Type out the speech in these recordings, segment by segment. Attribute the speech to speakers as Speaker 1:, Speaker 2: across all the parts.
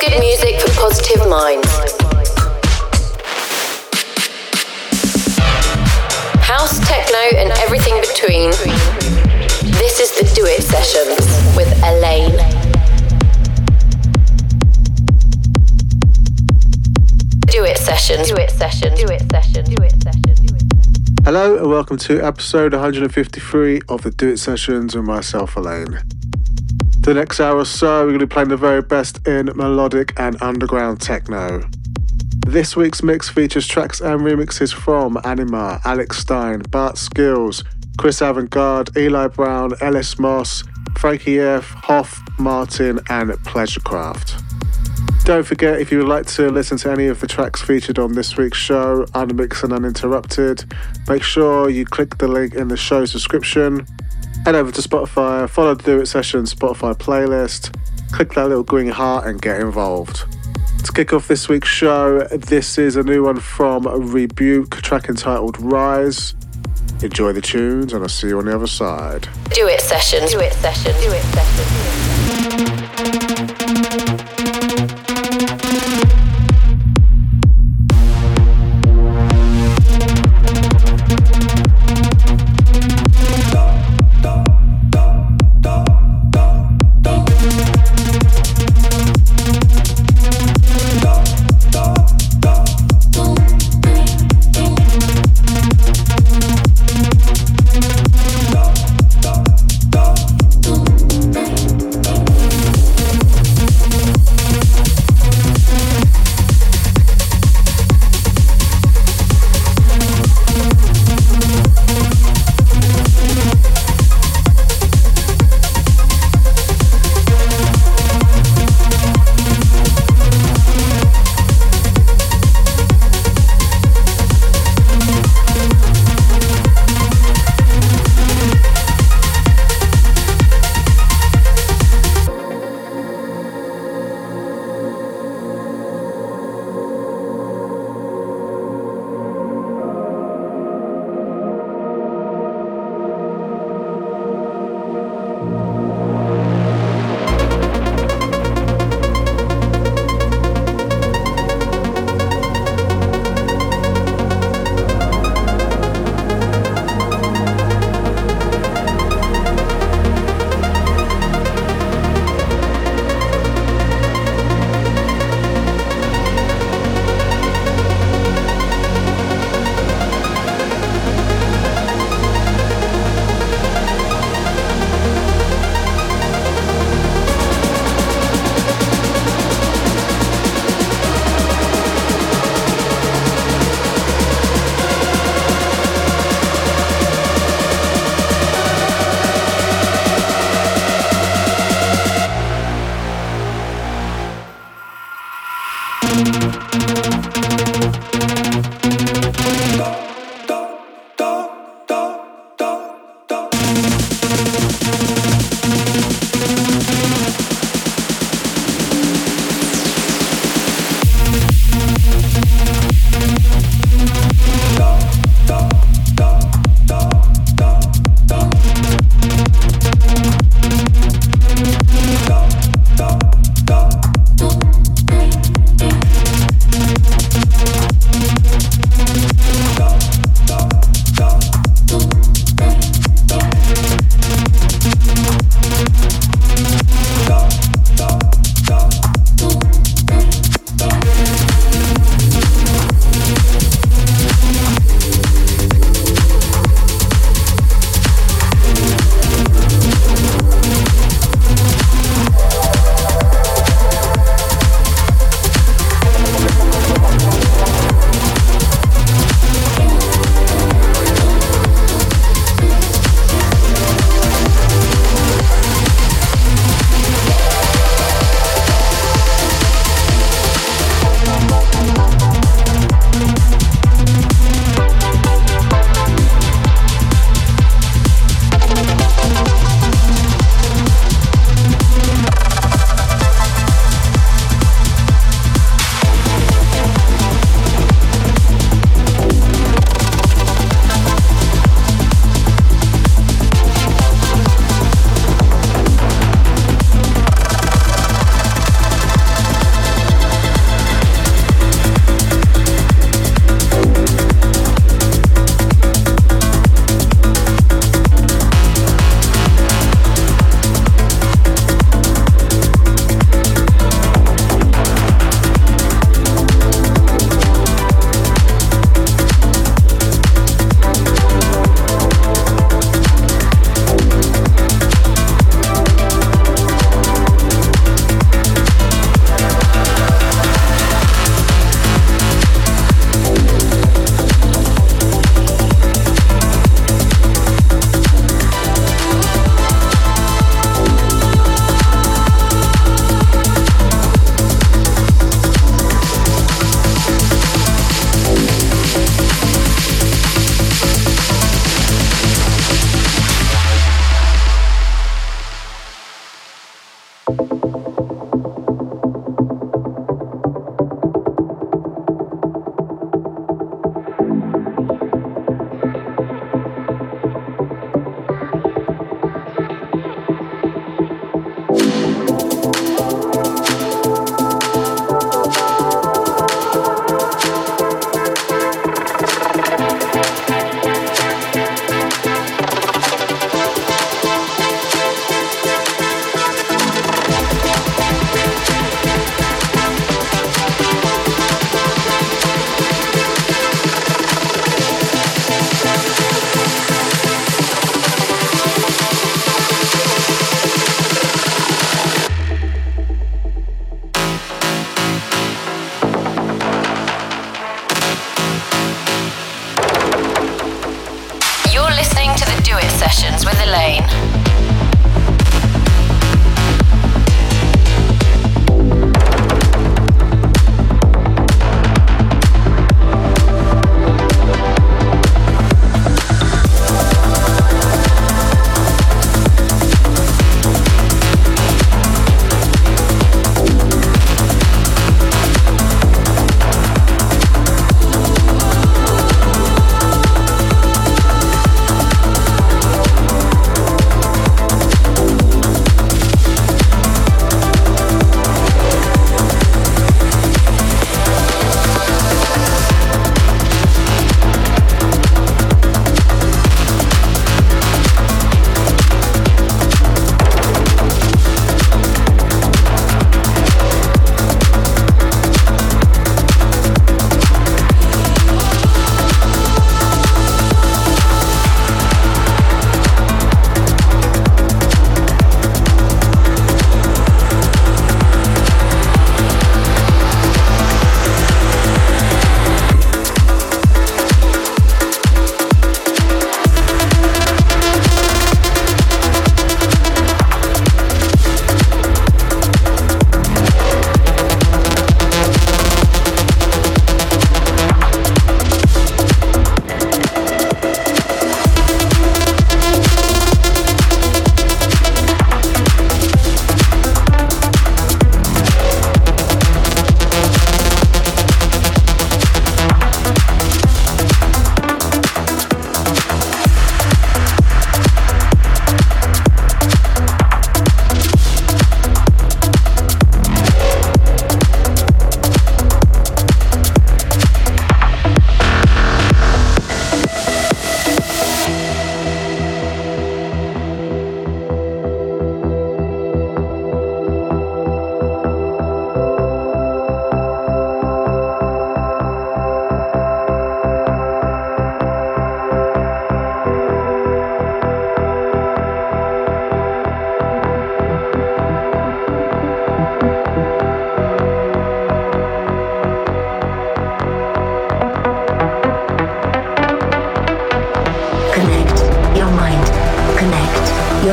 Speaker 1: good music for positive minds. House, techno, and everything between. This is the Do It Sessions with A-LLAIN. Do It Sessions. Do It Sessions. Do It Sessions. Do It Sessions.
Speaker 2: Hello and welcome to episode 153 of the Do It Sessions with myself, A-LLAIN. The next hour or so, we're going to be playing the very best in melodic and underground techno. This week's mix features tracks and remixes from Anyma, Alex Stein, Bart Skils, Chris Avantgarde, Eli Brown, Ellis Moss, Frankie F, HOF, Mart.in, and Pleasurekraft. Don't forget, if you would like to listen to any of the tracks featured on this week's show, unmixed and uninterrupted, make sure you click the link in the show's description head over to Spotify, follow the Do It Session Spotify playlist, click that little green heart and get involved. To kick off this week's show, this is a new one from Rebuke, track entitled Rise. Enjoy the tunes and I'll see you on the other side.
Speaker 1: Do it session. Do it session. Do it session.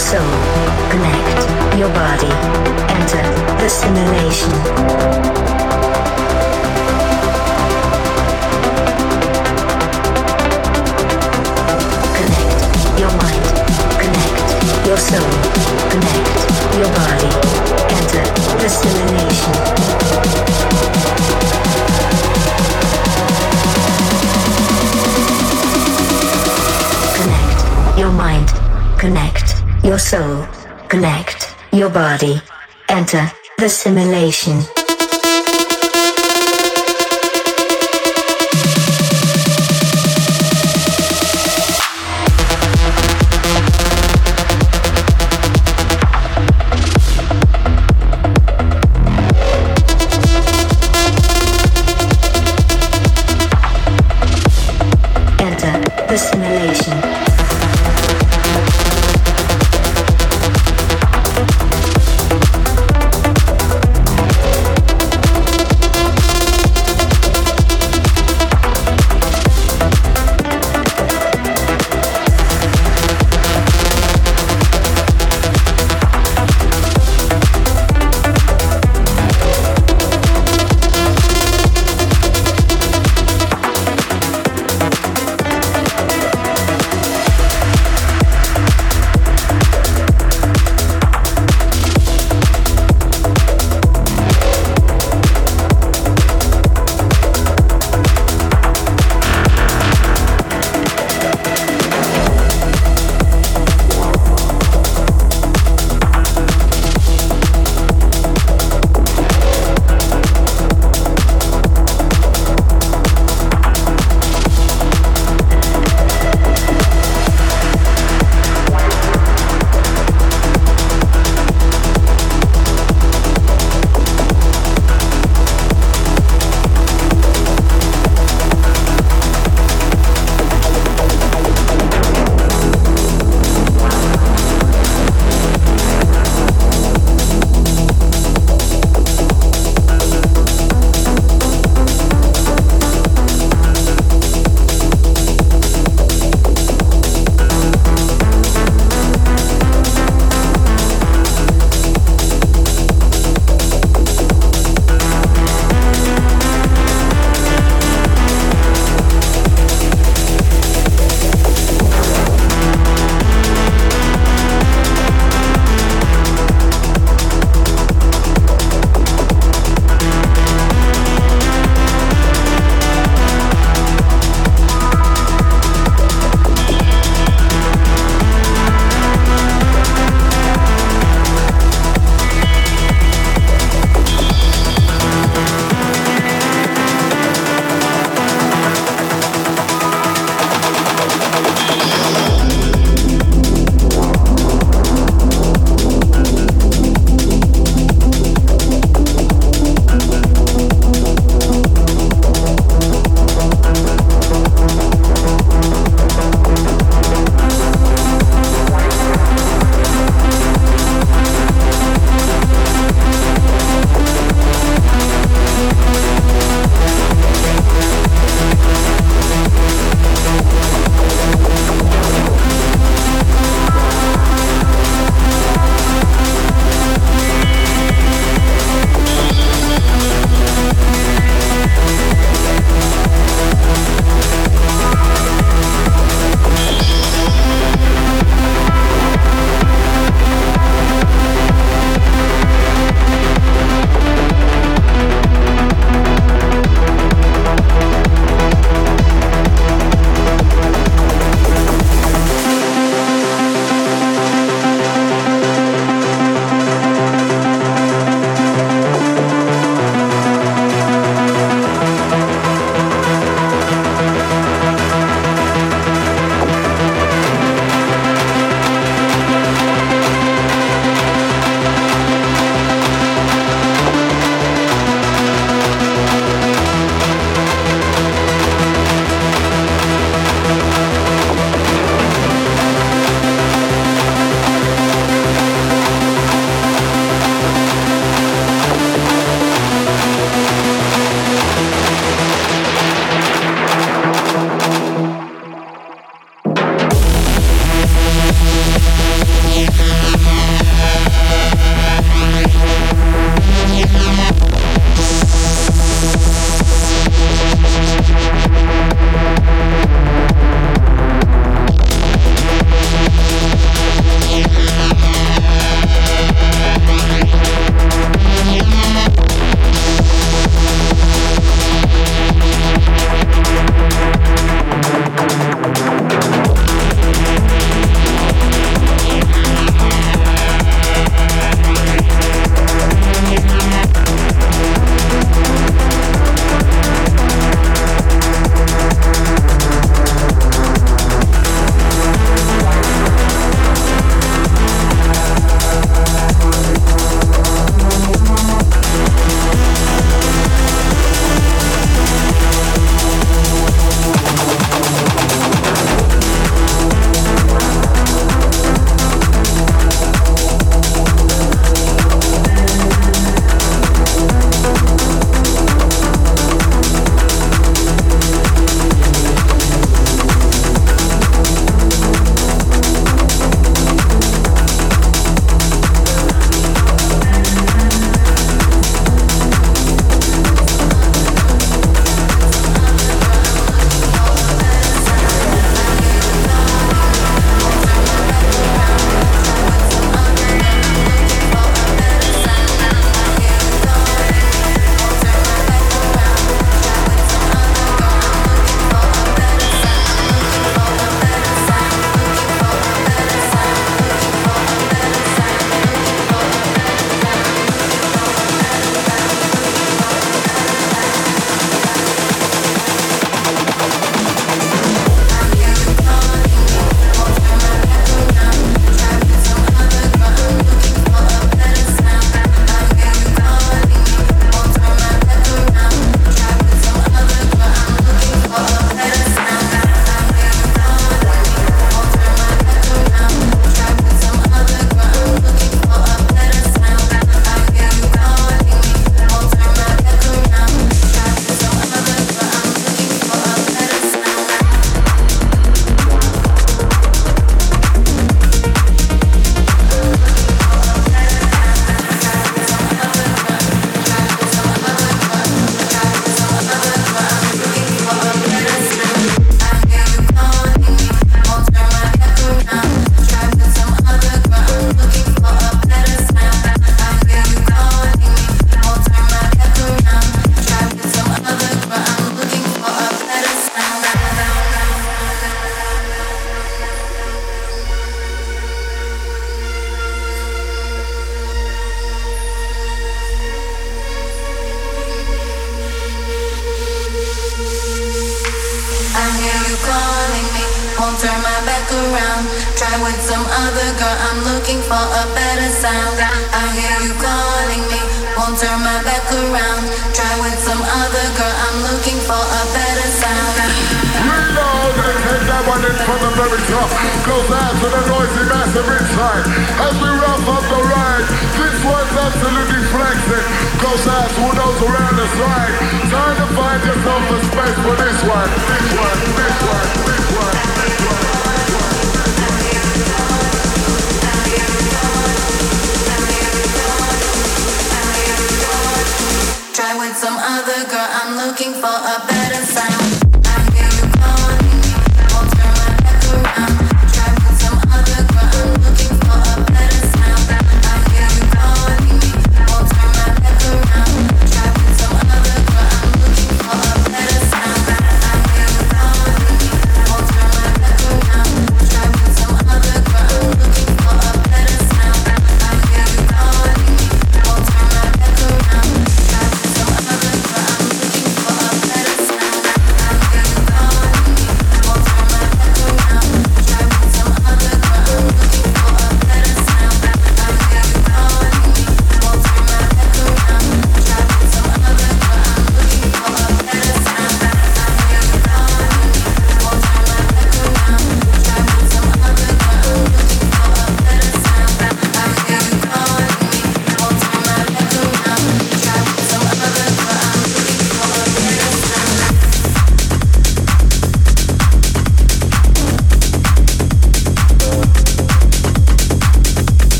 Speaker 3: Soul, connect your body, enter the simulation. your mind, connect your soul, connect your body, enter the simulation. Connect your mind, connect your soul, connect your body, enter the simulation.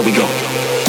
Speaker 4: Here we
Speaker 1: go.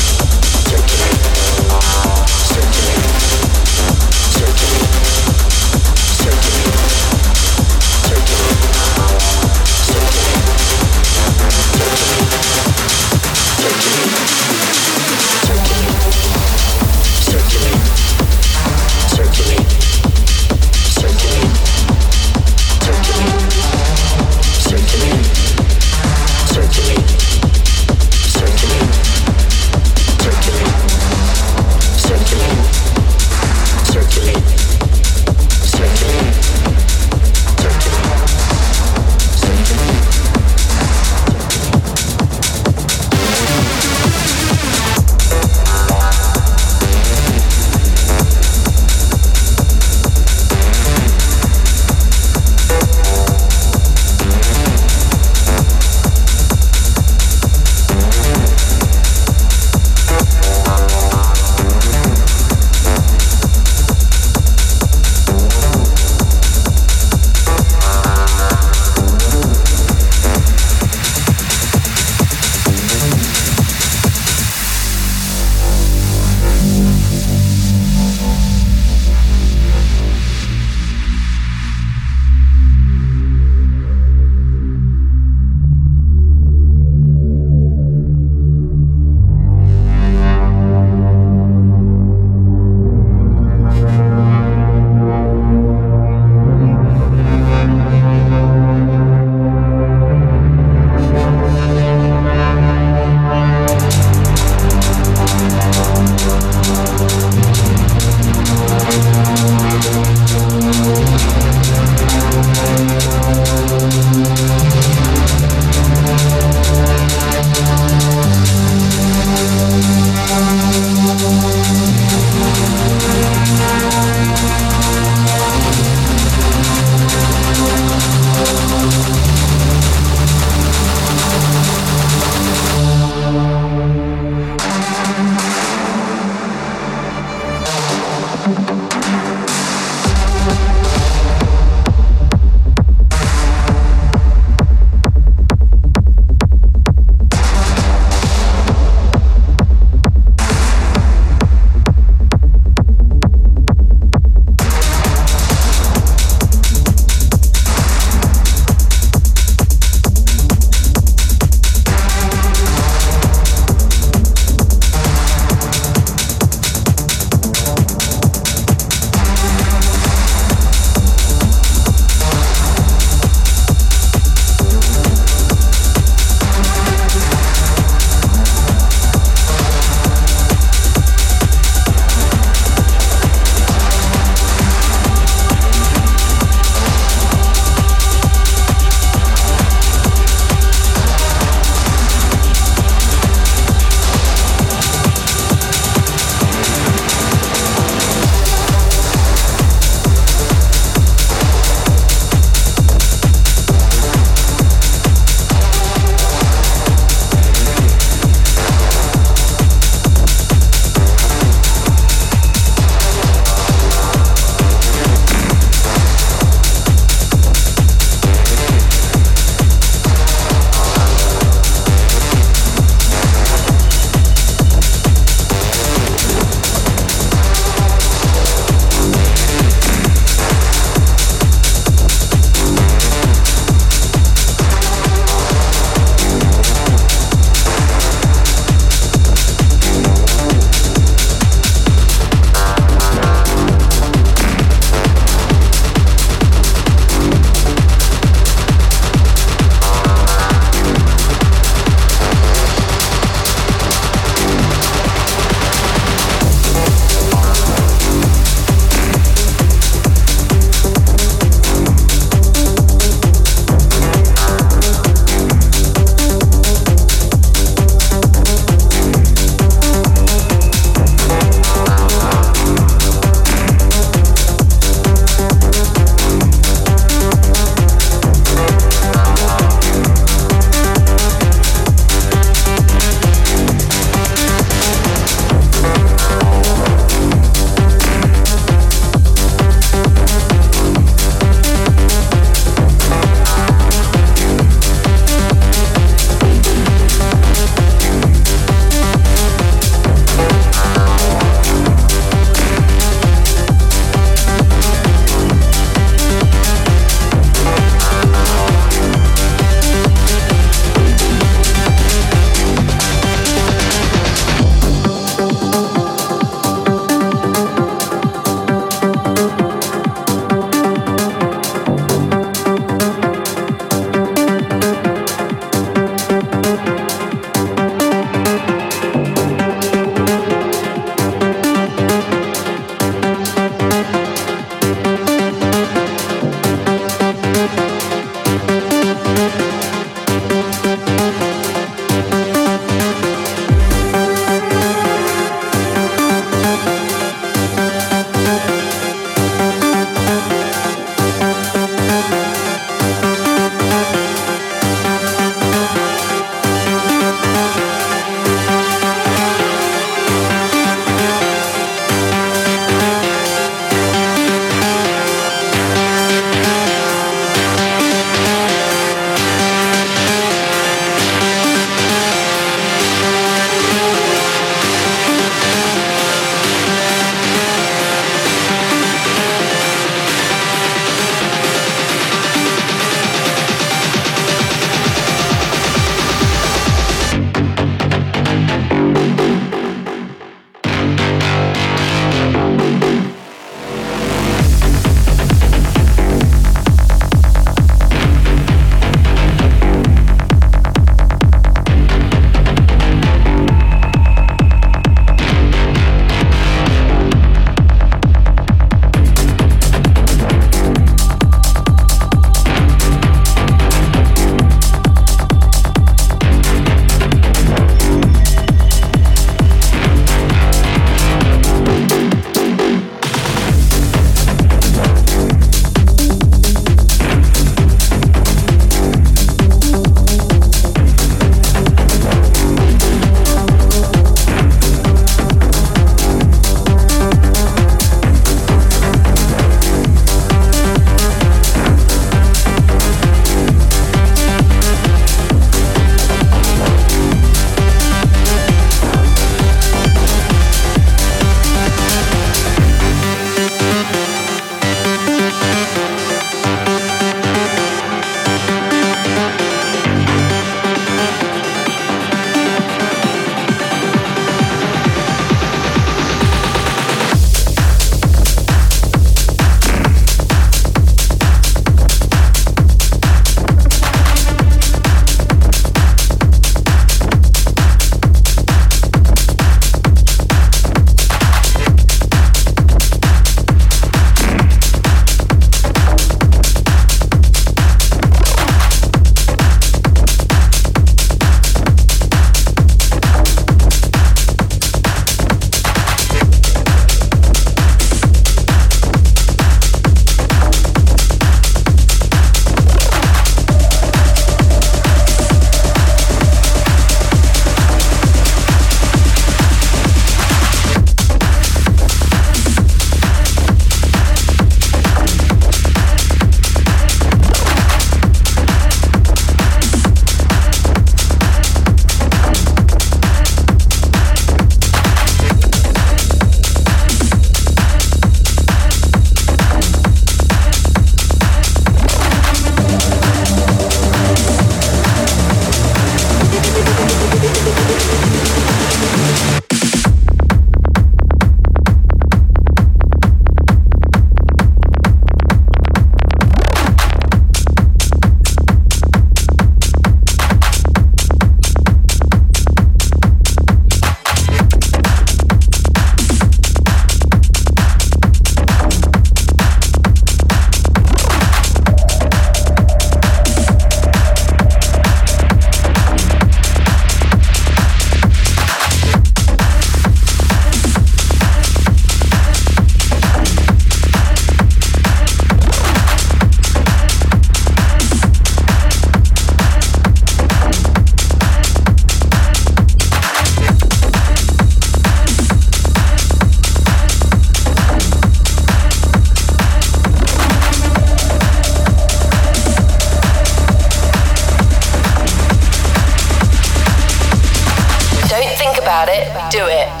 Speaker 1: about it, do it.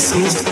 Speaker 1: this is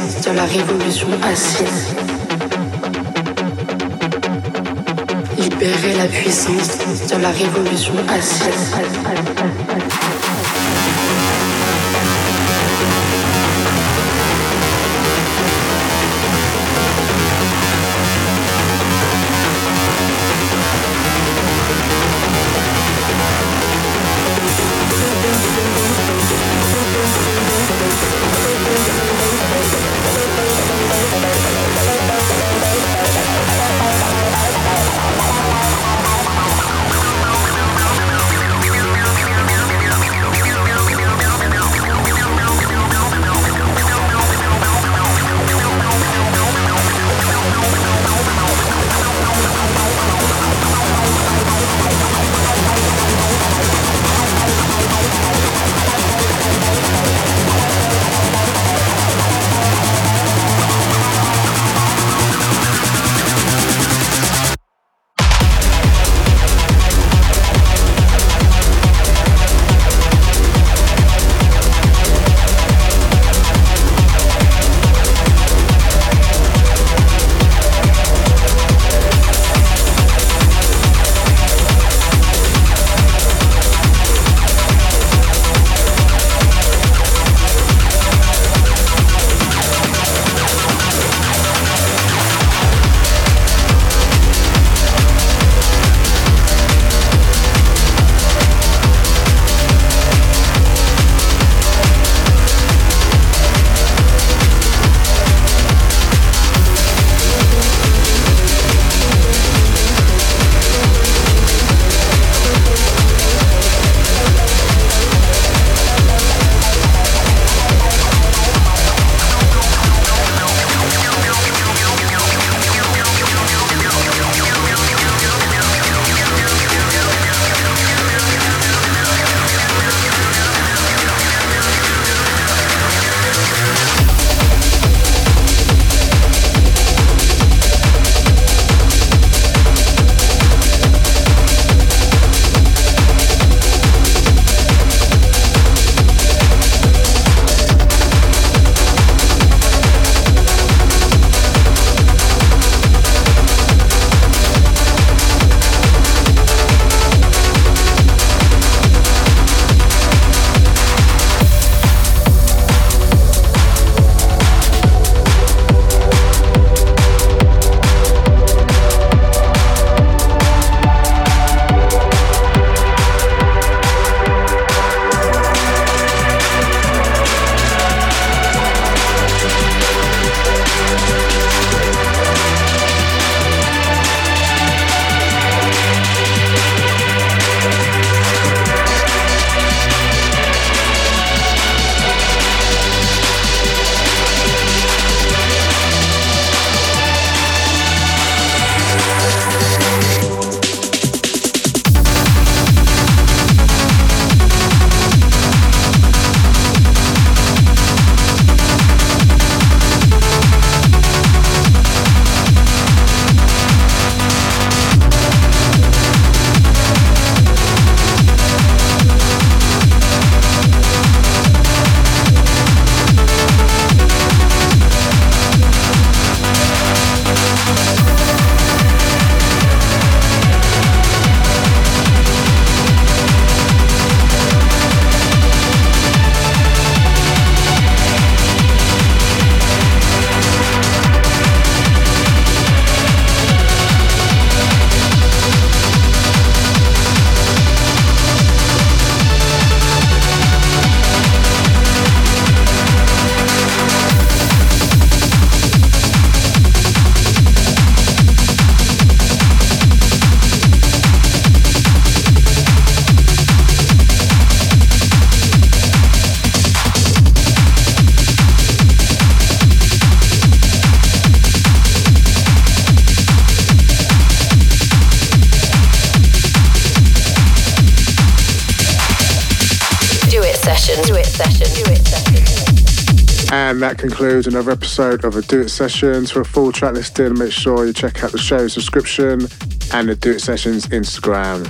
Speaker 2: And that concludes another episode of the Do It Sessions. For a full track listing, make sure you check out the show subscription and the Do It Sessions Instagram.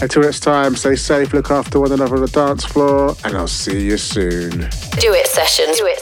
Speaker 2: Until next time, stay safe, look after one another on the dance floor, and I'll see you soon.
Speaker 1: Do it Sessions. Do it